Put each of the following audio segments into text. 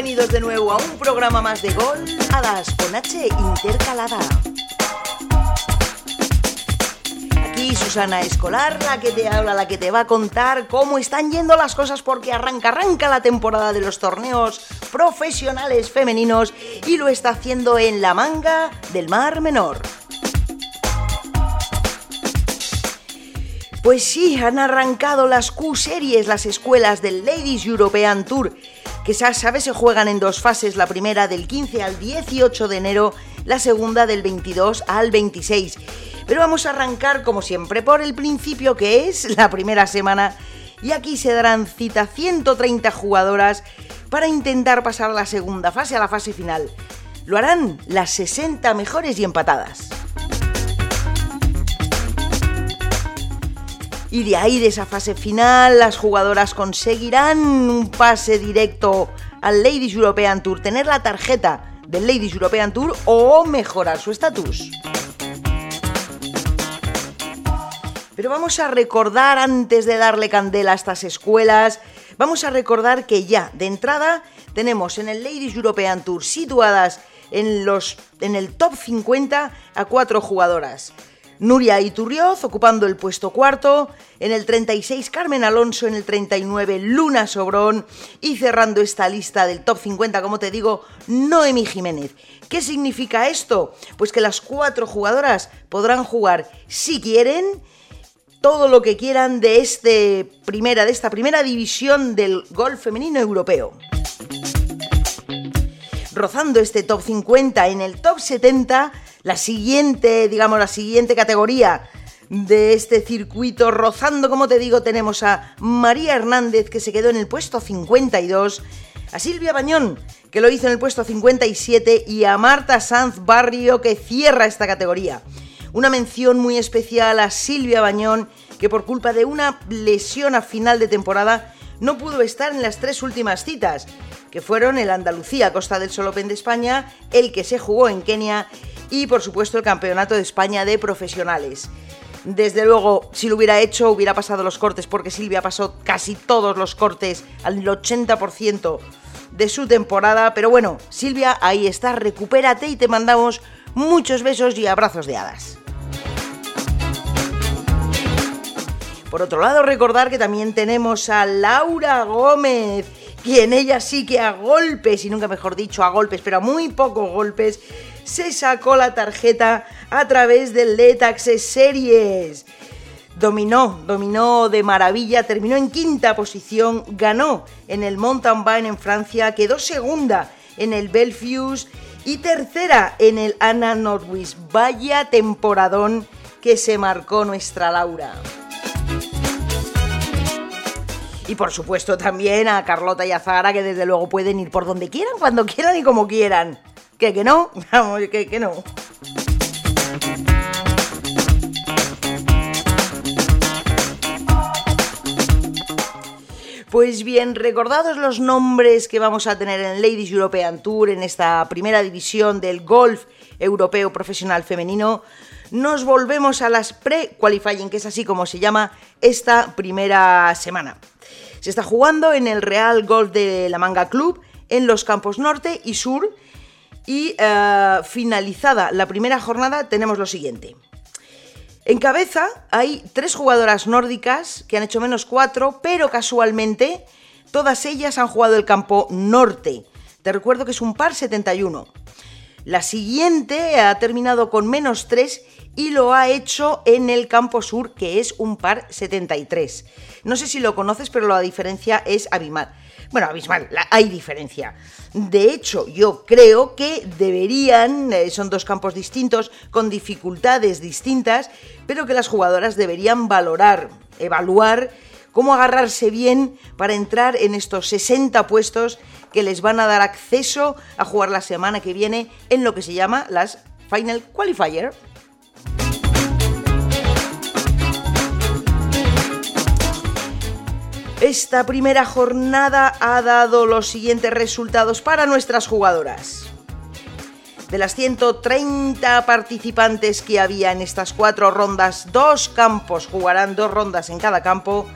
bienvenidos de nuevo a un programa más de Gol Hadas con H intercalada. Aquí Susana Escolar, la que te habla, la que te va a contar cómo están yendo las cosas porque arranca, arranca la temporada de los torneos profesionales femeninos y lo está haciendo en la manga del Mar Menor. Pues sí, han arrancado las Q-Series, las escuelas del Ladies European Tour que sabes se juegan en dos fases, la primera del 15 al 18 de enero, la segunda del 22 al 26. Pero vamos a arrancar como siempre por el principio que es la primera semana y aquí se darán cita 130 jugadoras para intentar pasar la segunda fase, a la fase final. Lo harán las 60 mejores y empatadas. Y de ahí, de esa fase final, las jugadoras conseguirán un pase directo al Ladies European Tour, tener la tarjeta del Ladies European Tour o mejorar su estatus. Pero vamos a recordar, antes de darle candela a estas escuelas, vamos a recordar que ya, de entrada, tenemos en el Ladies European Tour situadas en, los, en el top 50 a cuatro jugadoras. Nuria Iturrioz ocupando el puesto cuarto, en el 36 Carmen Alonso, en el 39 Luna Sobrón y cerrando esta lista del top 50, como te digo, Noemi Jiménez. ¿Qué significa esto? Pues que las cuatro jugadoras podrán jugar si quieren todo lo que quieran de, este primera, de esta primera división del golf femenino europeo rozando este top 50 en el top 70 la siguiente, digamos, la siguiente categoría de este circuito rozando, como te digo, tenemos a María Hernández que se quedó en el puesto 52, a Silvia Bañón que lo hizo en el puesto 57 y a Marta Sanz Barrio que cierra esta categoría. Una mención muy especial a Silvia Bañón que por culpa de una lesión a final de temporada no pudo estar en las tres últimas citas, que fueron el Andalucía Costa del Sol Open de España, el que se jugó en Kenia y por supuesto el Campeonato de España de Profesionales. Desde luego, si lo hubiera hecho, hubiera pasado los cortes, porque Silvia pasó casi todos los cortes, al 80% de su temporada. Pero bueno, Silvia, ahí está, recupérate y te mandamos muchos besos y abrazos de hadas. Por otro lado, recordar que también tenemos a Laura Gómez, quien ella sí que a golpes, y nunca mejor dicho a golpes, pero a muy pocos golpes, se sacó la tarjeta a través del Letax Series. Dominó, dominó de maravilla, terminó en quinta posición, ganó en el Mountain Bike en Francia, quedó segunda en el Belfius y tercera en el Anna Norwis. Vaya temporadón que se marcó nuestra Laura. Y por supuesto también a Carlota y a Zara, que desde luego pueden ir por donde quieran, cuando quieran y como quieran. ¿Que que no? Vamos, que, que no. Pues bien, recordados los nombres que vamos a tener en Ladies European Tour, en esta primera división del golf europeo profesional femenino, nos volvemos a las pre-qualifying, que es así como se llama esta primera semana. Se está jugando en el Real Golf de la Manga Club, en los campos norte y sur, y eh, finalizada la primera jornada tenemos lo siguiente. En cabeza hay tres jugadoras nórdicas que han hecho menos cuatro, pero casualmente todas ellas han jugado el campo norte. Te recuerdo que es un par 71. La siguiente ha terminado con menos 3 y lo ha hecho en el campo sur, que es un par 73. No sé si lo conoces, pero la diferencia es abismal. Bueno, abismal, hay diferencia. De hecho, yo creo que deberían, eh, son dos campos distintos, con dificultades distintas, pero que las jugadoras deberían valorar, evaluar cómo agarrarse bien para entrar en estos 60 puestos que les van a dar acceso a jugar la semana que viene en lo que se llama las Final Qualifier. Esta primera jornada ha dado los siguientes resultados para nuestras jugadoras. De las 130 participantes que había en estas cuatro rondas, dos campos jugarán dos rondas en cada campo.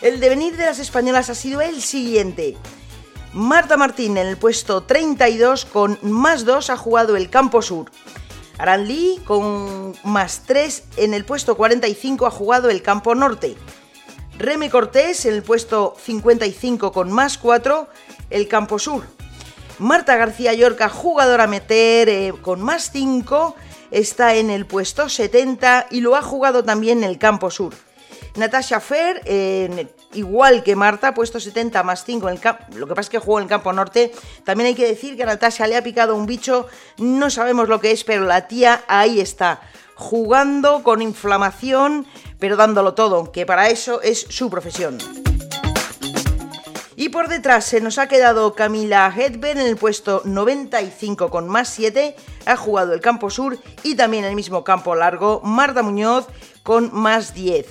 El devenir de las españolas ha sido el siguiente. Marta Martín en el puesto 32 con más 2 ha jugado el campo sur. Aran Lee con más 3 en el puesto 45 ha jugado el campo norte. Remy Cortés en el puesto 55 con más 4 el campo sur. Marta García Yorca, jugadora meter eh, con más 5, está en el puesto 70 y lo ha jugado también en el campo sur. Natasha Fer, igual que Marta, puesto 70 más 5 en el campo. Lo que pasa es que jugó en el campo norte. También hay que decir que a Natasha le ha picado un bicho, no sabemos lo que es, pero la tía ahí está, jugando con inflamación, pero dándolo todo, que para eso es su profesión. Y por detrás se nos ha quedado Camila Hedberg en el puesto 95 con más 7, ha jugado el campo sur y también el mismo campo largo, Marta Muñoz con más 10.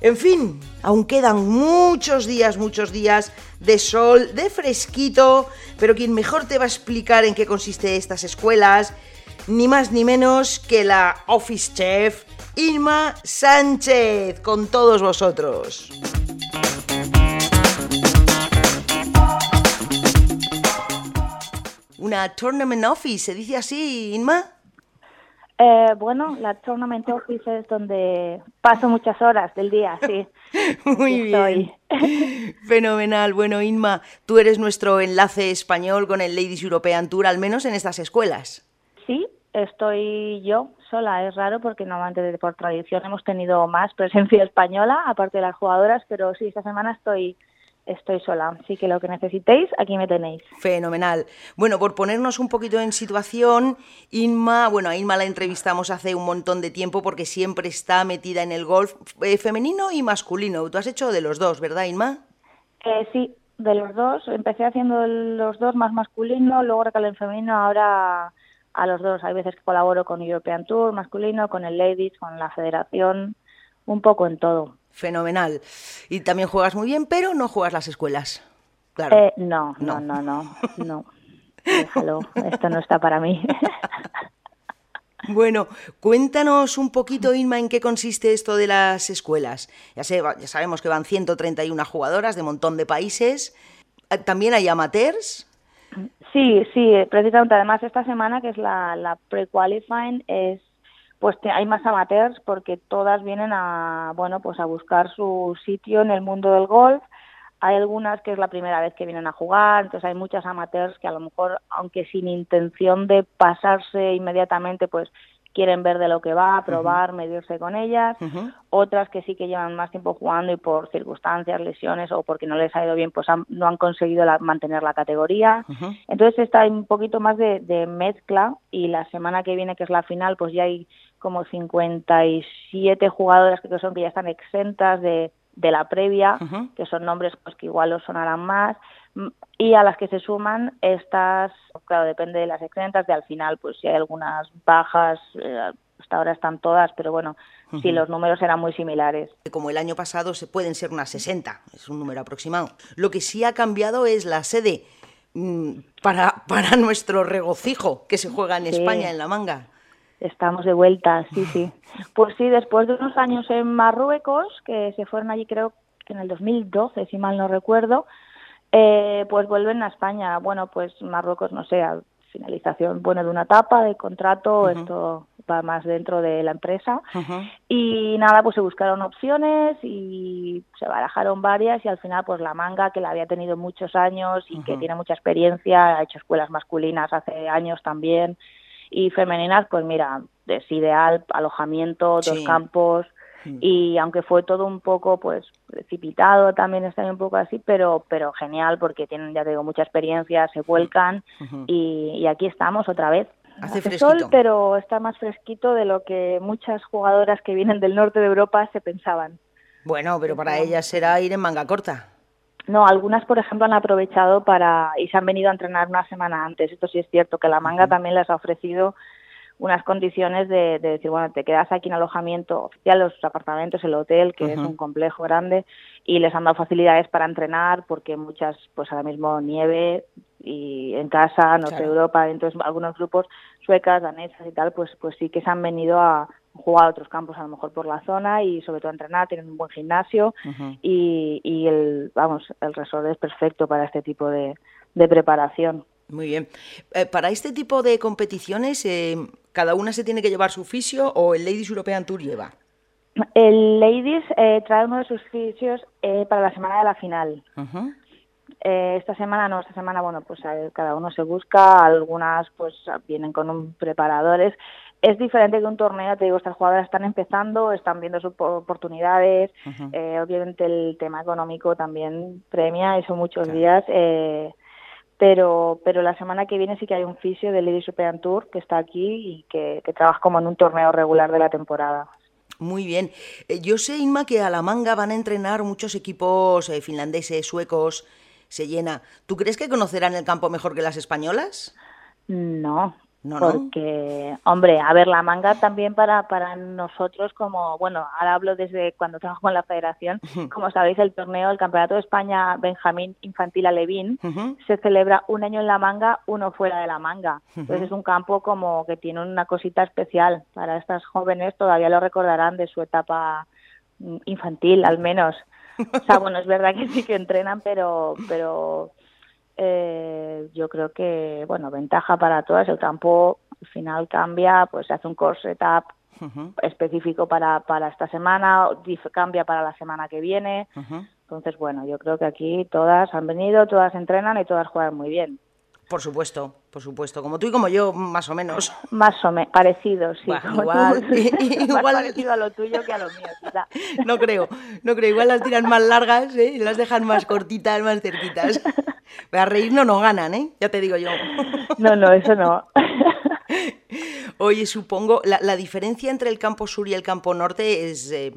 En fin, aún quedan muchos días, muchos días de sol, de fresquito, pero quien mejor te va a explicar en qué consiste estas escuelas, ni más ni menos que la Office Chef Irma Sánchez, con todos vosotros. Una Tournament Office, ¿se dice así, Inma? Eh, bueno, la Tournament Office es donde paso muchas horas del día, sí. Muy bien. Fenomenal. Bueno, Inma, tú eres nuestro enlace español con el Ladies European Tour, al menos en estas escuelas. Sí, estoy yo sola. Es raro porque normalmente por tradición hemos tenido más presencia española, aparte de las jugadoras, pero sí, esta semana estoy estoy sola. Así que lo que necesitéis, aquí me tenéis. Fenomenal. Bueno, por ponernos un poquito en situación, Inma, bueno, a Inma la entrevistamos hace un montón de tiempo porque siempre está metida en el golf eh, femenino y masculino. Tú has hecho de los dos, ¿verdad, Inma? Eh, sí, de los dos. Empecé haciendo los dos más masculino, luego recalé en femenino, ahora a los dos. Hay veces que colaboro con European Tour masculino, con el Ladies, con la federación, un poco en todo fenomenal. Y también juegas muy bien, pero no juegas las escuelas. Claro. Eh, no, no, no, no, no. Déjalo, esto no está para mí. Bueno, cuéntanos un poquito, Inma, en qué consiste esto de las escuelas. Ya, sé, ya sabemos que van 131 jugadoras de un montón de países. Eh, ¿También hay amateurs? Sí, sí, precisamente. Además, esta semana, que es la, la pre-qualifying, es pues hay más amateurs porque todas vienen a bueno pues a buscar su sitio en el mundo del golf hay algunas que es la primera vez que vienen a jugar entonces hay muchas amateurs que a lo mejor aunque sin intención de pasarse inmediatamente pues quieren ver de lo que va, probar, medirse con ellas, otras que sí que llevan más tiempo jugando y por circunstancias, lesiones o porque no les ha ido bien, pues no han conseguido mantener la categoría. Entonces está un poquito más de, de, mezcla y la semana que viene, que es la final, pues ya hay como 57 jugadoras que son que ya están exentas de, de la previa, que son nombres pues que igual os sonarán más, y a las que se suman estas, claro, depende de las exentas, de al final, pues si hay algunas bajas, eh, hasta ahora están todas, pero bueno, si los números eran muy similares. Como el año pasado se pueden ser unas 60, es un número aproximado. Lo que sí ha cambiado es la sede mm, para, para nuestro regocijo que se juega en España, en la manga. Estamos de vuelta, sí, sí. Pues sí, después de unos años en Marruecos, que se fueron allí creo que en el 2012, si mal no recuerdo, eh, pues vuelven a España. Bueno, pues Marruecos, no sé, a finalización bueno de una etapa de contrato, esto va más dentro de la empresa. Y nada, pues se buscaron opciones y se barajaron varias y al final pues la manga que la había tenido muchos años y que tiene mucha experiencia, ha hecho escuelas masculinas hace años también. Y femeninas, pues mira, es ideal, alojamiento, dos campos, mm. y aunque fue todo un poco pues precipitado también está un poco así pero pero genial porque tienen ya tengo mucha experiencia se vuelcan y, aquí estamos otra vez. Hace, sol pero está más fresquito de lo que muchas jugadoras que vienen del norte de Europa se pensaban. Bueno pero para ellas será ir en manga corta. No, algunas, por ejemplo, han aprovechado para y se han venido a entrenar una semana antes. Esto sí es cierto, que la manga también les ha ofrecido unas condiciones de, decir, bueno, te quedas aquí en alojamiento oficial, los apartamentos, el hotel, que es un complejo grande, y les han dado facilidades para entrenar, porque muchas, pues ahora mismo nieve y en casa, norte de Europa, entonces algunos grupos suecas, danesas y tal, pues, pues sí que se han venido a, jugar a otros campos a lo mejor por la zona y sobre todo a entrenar, tienen un buen gimnasio y, y el, vamos, el resort es perfecto para este tipo de, de preparación. Muy bien. Eh, para este tipo de competiciones, eh, ¿cada una se tiene que llevar su fisio o el Ladies European Tour lleva? El Ladies eh, trae uno de sus fisios para la semana de la final. esta semana no, esta semana, bueno, pues cada uno se busca, algunas pues vienen con un preparadores. Es diferente que un torneo, te digo, estas jugadoras están empezando, están viendo sus oportunidades, obviamente el tema económico también premia, eso muchos días. Pero, pero la semana que viene sí que hay un fisio del Ladies European Tour que está aquí y que, trabaja como en un torneo regular de la temporada. Muy bien. Eh, yo sé, Inma, que a la manga van a entrenar muchos equipos eh, finlandeses, suecos, se llena. ¿Tú crees que conocerán el campo mejor que las españolas? No, porque, hombre, a ver, la manga también para, para nosotros como, bueno, ahora hablo desde cuando trabajo en la federación, como sabéis, el torneo, el Campeonato de España Benjamín Infantil Alevín, se celebra un año en la manga, uno fuera de la manga. Entonces es un campo como que tiene una cosita especial para estas jóvenes, todavía lo recordarán de su etapa mm, infantil, al menos. O sea, bueno, es verdad que sí que entrenan, pero, pero eh, yo creo que, bueno, ventaja para todas. El campo al final cambia, pues se hace un core setup específico para, para esta semana, cambia para la semana que viene. Entonces, bueno, yo creo que aquí todas han venido, todas entrenan y todas juegan muy bien. Por supuesto, por supuesto, como tú y como yo, más o menos. Más o menos, parecido, sí. igual, igual más parecido a lo tuyo que a lo mío, quizá. No creo, no creo. Igual las tiran más largas ¿eh? y las dejan más cortitas, más cerquitas. A reír no nos ganan, ¿eh? Ya te digo yo. No, no, eso no. Oye, supongo, la, diferencia entre el campo sur y el campo norte es, eh,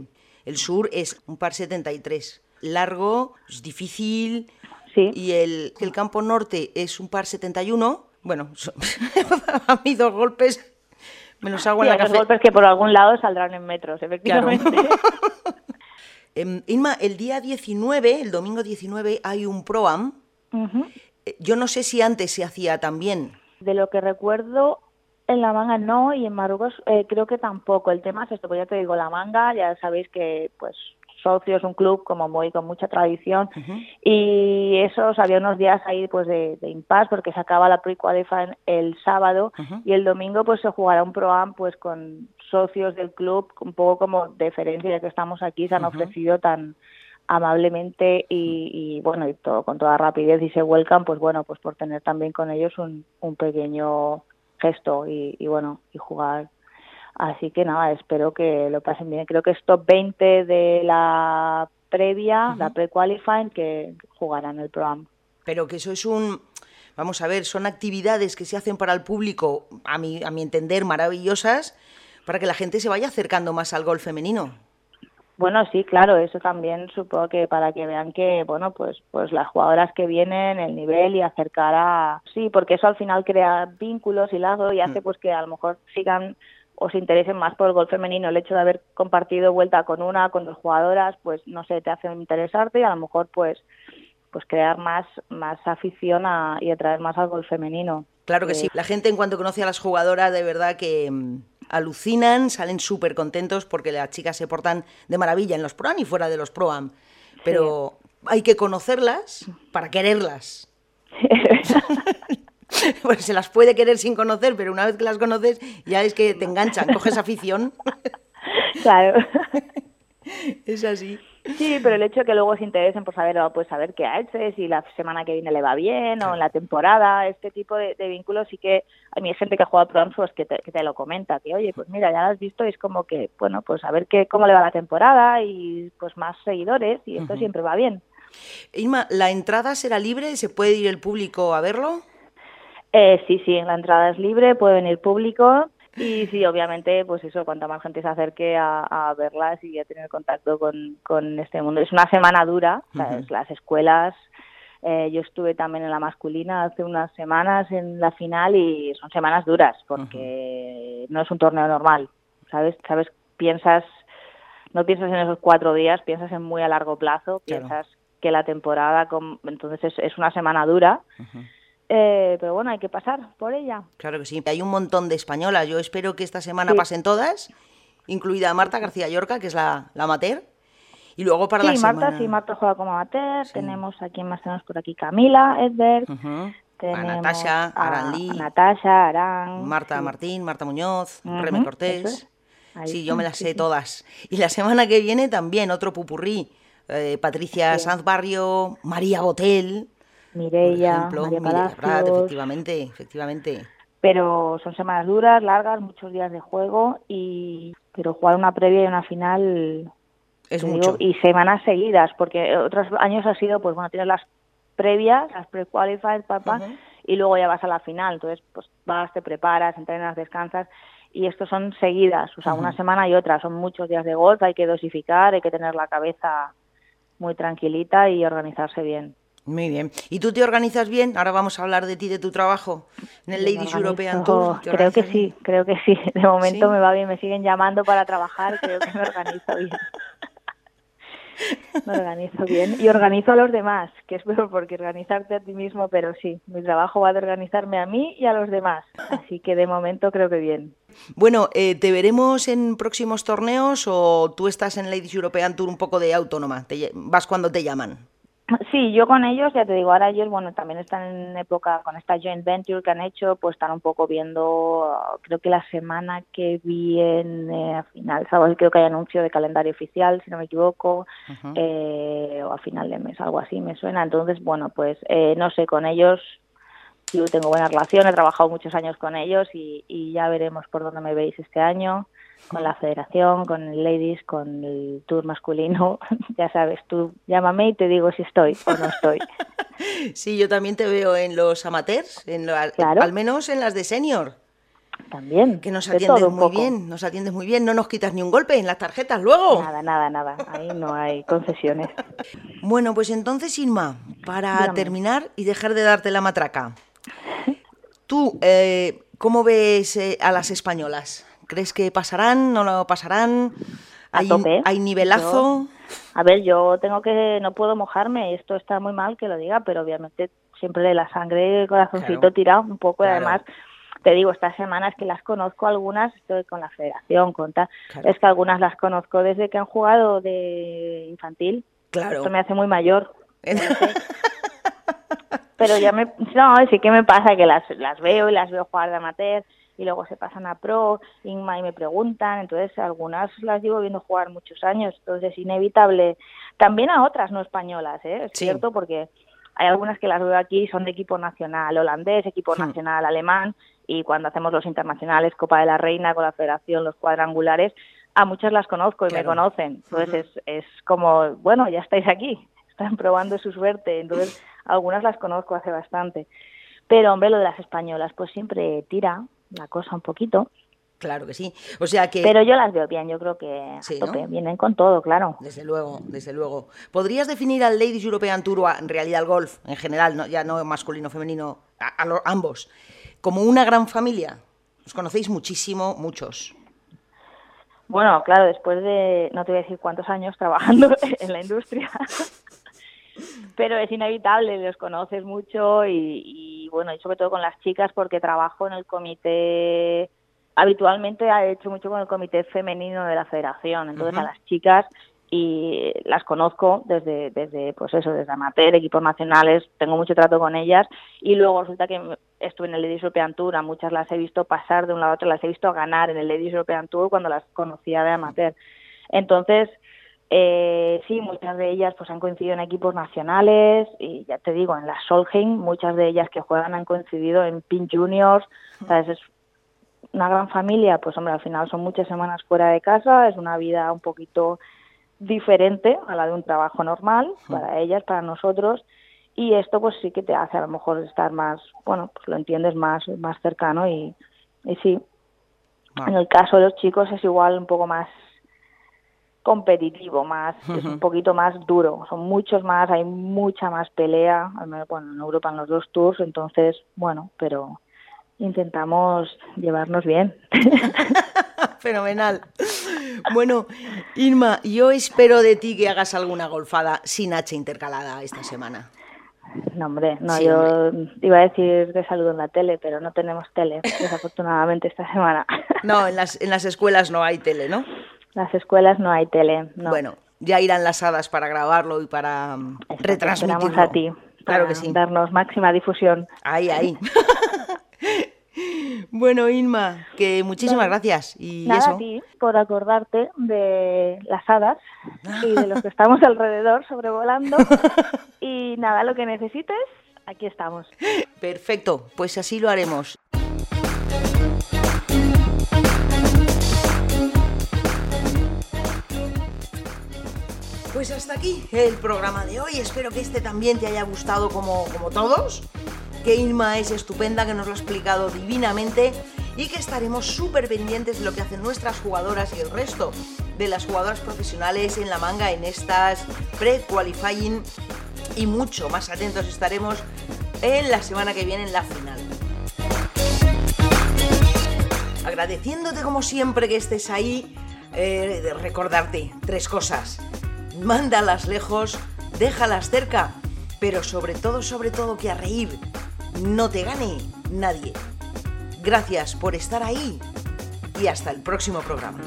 el sur es un par 73. Largo, es difícil, sí. y el, el campo norte es un par 71. Bueno, a mí dos golpes me los hago en la Dos golpes que por algún lado saldrán en metros, efectivamente. Em, Inma, el día 19, el domingo 19, hay un ProAm eh, yo no sé si antes se hacía también. De lo que recuerdo, en la manga no y en Marruecos eh, creo que tampoco. El tema es esto, pues ya te digo, la manga, ya sabéis que pues socios, un club como muy con mucha tradición. Y eso había unos días ahí pues de, de impasse porque se acaba la pre-qualifying el sábado y el domingo pues se jugará un pro-am pues con socios del club un poco como deferencia ya que estamos aquí se han ofrecido tan amablemente y, bueno y todo con toda rapidez y se vuelcan pues bueno pues por tener también con ellos un, un pequeño gesto y, bueno y jugar así que nada espero que lo pasen bien. Creo que es top 20 de la previa la pre-qualifying que jugarán el programa. Pero que eso es un vamos a ver son actividades que se hacen para el público a mi a mi entender maravillosas para que la gente se vaya acercando más al golf femenino. Bueno, sí, claro, eso también supongo que para que vean que, bueno, pues, pues las jugadoras que vienen, el nivel y acercar a, sí, porque eso al final crea vínculos y lazos y hace mm. pues que a lo mejor sigan o se interesen más por el gol femenino. El hecho de haber compartido vuelta con una, con dos jugadoras, pues no sé, te hace interesarte y a lo mejor pues pues crear más, más afición y atraer más al gol femenino. Claro que sí. Eh, La gente en cuanto conoce a las jugadoras, de verdad que mm, alucinan, salen súper contentos porque las chicas se portan de maravilla en los ProAm y fuera de los ProAm. Pero hay que conocerlas para quererlas. pues se las puede querer sin conocer, pero una vez que las conoces ya es que te enganchan, coges afición. claro. es así. Sí, pero el hecho de que luego se interesen por saber, pues saber qué ha hecho, si la semana que viene le va bien o en la temporada, este tipo de, vínculos sí que a mí hay gente que ha jugado pro pues que te, que te lo comenta, que oye, pues mira, ya lo has visto y es como que, bueno, pues a ver qué, cómo le va la temporada y pues más seguidores y esto siempre va bien. Irma, ¿la entrada será libre? ¿Se puede ir el público a verlo? Eh, sí, sí, la entrada es libre, puede venir público. Y sí, obviamente, pues eso, cuanta más gente se acerque a, verlas y a tener contacto con, con, este mundo. Es una semana dura, las escuelas, eh, yo estuve también en la masculina hace unas semanas en la final y son semanas duras porque no es un torneo normal, ¿sabes? ¿Sabes? Piensas, no piensas en esos cuatro días, piensas en muy a largo plazo, piensas que la temporada, entonces es, una semana dura. Eh, pero bueno, hay que pasar por ella. Claro que sí. Hay un montón de españolas. Yo espero que esta semana pasen todas, incluida Marta García Llorca, que es la, la amateur. Y luego para sí, la Marta, semana... sí, Marta juega como amateur. Tenemos aquí más tenemos por aquí Camila, Edberg. a Natasha, Aran Lee. A Natasha, Aran. Marta Martín, Marta Muñoz, Reme Ujú, Cortés. es. Sí, yo me las sé todas. Y la semana que viene también otro pupurrí. Eh, Patricia. Sanz Barrio, María Botel, Mireia, ejemplo, María Palacios. efectivamente, efectivamente. pero son semanas duras, largas, muchos días de juego y pero jugar una previa y una final Es mucho. digo, y semanas seguidas, porque otros años ha sido pues bueno, tienes las previas, las pre-qualified, papá, y luego ya vas a la final, entonces pues vas, te preparas, entrenas, descansas y estos son seguidas, o sea, una semana y otra, son muchos días de golf, hay que dosificar, hay que tener la cabeza muy tranquilita y organizarse bien. Muy bien. ¿Y tú te organizas bien? Ahora vamos a hablar de ti, de tu trabajo en el Ladies European Tour. ¿Te Creo que sí, creo que sí. De momento ¿Sí? me va bien, me siguen llamando para trabajar, creo que me organizo bien. Me organizo bien y organizo a los demás, que es peor porque organizarte a ti mismo, pero sí, mi trabajo va de organizarme a mí y a los demás. Así que de momento creo que bien. Bueno, eh, ¿te veremos en próximos torneos o tú estás en Ladies European Tour un poco de autónoma? Te vas cuando te llaman. Sí, yo con ellos, ya te digo, ahora ellos, bueno, también están en época con esta joint venture que han hecho, pues están un poco viendo, creo que la semana que viene, a final, sábado, creo que hay anuncio de calendario oficial, si no me equivoco, eh, o a final de mes, algo así me suena. Entonces, bueno, pues eh, no sé, con ellos yo tengo buena relación, he trabajado muchos años con ellos y, y ya veremos por dónde me veis este año, con la federación, con el ladies, con el tour masculino. ya sabes, tú llámame y te digo si estoy o no estoy. Sí, yo también te veo en los amateurs, en lo- Claro. al menos en las de senior, También. que nos de atiendes muy poco. bien, nos atiendes muy bien, no nos quitas ni un golpe en las tarjetas luego. Nada, nada, nada. Ahí no hay concesiones. Bueno, pues entonces, Inma, para Dígame. terminar y dejar de darte la matraca, tú, eh, ¿cómo ves eh, a las españolas? ¿Crees que pasarán, no lo pasarán? ¿Hay, tope. ¿Hay nivelazo? A ver, yo tengo que, no puedo mojarme, esto está muy mal que lo diga, pero obviamente siempre de la sangre, el corazoncito Claro. tirado un poco, y además, te digo, estas semanas que las conozco algunas, estoy con la federación, con tal, Claro. es que algunas las conozco desde que han jugado de infantil, Claro. esto me hace muy mayor, pero ya me, no, sí que me pasa que las, las veo y las veo jugar de amateur y luego se pasan a pro, Inma y me preguntan, entonces algunas las llevo viendo jugar muchos años, entonces es inevitable, también a otras no españolas, ¿eh? es Sí. cierto, porque hay algunas que las veo aquí, son de equipo nacional holandés, equipo Hmm. nacional alemán, y cuando hacemos los internacionales, Copa de la Reina, con la federación, los cuadrangulares, a muchas las conozco y Claro. me conocen, entonces es, es como, bueno, ya estáis aquí, están probando su suerte, entonces algunas las conozco hace bastante. Pero, hombre, lo de las españolas, pues siempre tira la cosa un poquito. Claro que sí. O sea que, Pero yo las veo bien, yo creo que a Sí, vienen con todo, claro. desde luego, desde luego. ¿Podrías definir al Ladies European Tour en realidad al golf en general, no, ya no masculino, femenino, a, a lo- ambos, como una gran familia? Os conocéis muchísimo, muchos. Bueno, claro, después de, no te voy a decir cuántos años trabajando en la industria, pero es inevitable, los conoces mucho y, y, bueno, y sobre todo con las chicas porque trabajo en el comité, habitualmente he hecho mucho con el comité femenino de la federación, entonces a las chicas y las conozco desde, desde pues eso, desde amateur, equipos nacionales, tengo mucho trato con ellas y luego resulta que estuve en el Ladies European Tour, a muchas las he visto pasar de un lado a otro, las he visto ganar en el Ladies European Tour cuando las conocía de amateur. Entonces, eh, sí, muchas de ellas pues han coincidido en equipos nacionales y ya te digo, en la Solheim, muchas de ellas que juegan han coincidido en Pin Juniors, ¿sabes? Es una gran familia, pues hombre, al final son muchas semanas fuera de casa, es una vida un poquito diferente a la de un trabajo normal para ellas, para nosotros, y esto pues sí que te hace a lo mejor estar más, bueno, pues lo entiendes más, más cercano y, y sí, Ah. en el caso de los chicos es igual un poco más competitivo, más es un poquito más duro, son muchos más, hay mucha más pelea, al menos bueno, en Europa en los dos tours, entonces, bueno, pero intentamos llevarnos bien. Fenomenal. Bueno, Irma, yo espero de ti que hagas alguna golfada sin H intercalada esta semana. No, hombre, no, Sí, yo iba a decir que saludo en la tele, pero no tenemos tele, desafortunadamente, esta semana. No, en las, en las escuelas no hay tele, ¿no? Las escuelas no hay tele, no. Bueno, ya irán las hadas para grabarlo y para mm, retransmitirlo. a ti. Claro que sí. Darnos máxima difusión. Ahí, ahí. Bueno, Inma, que muchísimas gracias. Y Nada a ti por acordarte de las hadas y de los que estamos alrededor sobrevolando. y nada, lo que necesites, aquí estamos. Perfecto, pues así lo haremos. Pues hasta aquí el programa de hoy. Espero que este también te haya gustado como, como todos que Inma es estupenda, que nos lo ha explicado divinamente y que estaremos súper pendientes de lo que hacen nuestras jugadoras y el resto de las jugadoras profesionales en la manga en estas pre-qualifying y mucho más atentos estaremos en la semana que viene en la final. Agradeciéndote como siempre que estés ahí, eh, recordarte tres cosas. Mándalas lejos, déjalas cerca, pero sobre todo, sobre todo que a reír no te gane nadie. Gracias por estar ahí y hasta el próximo programa.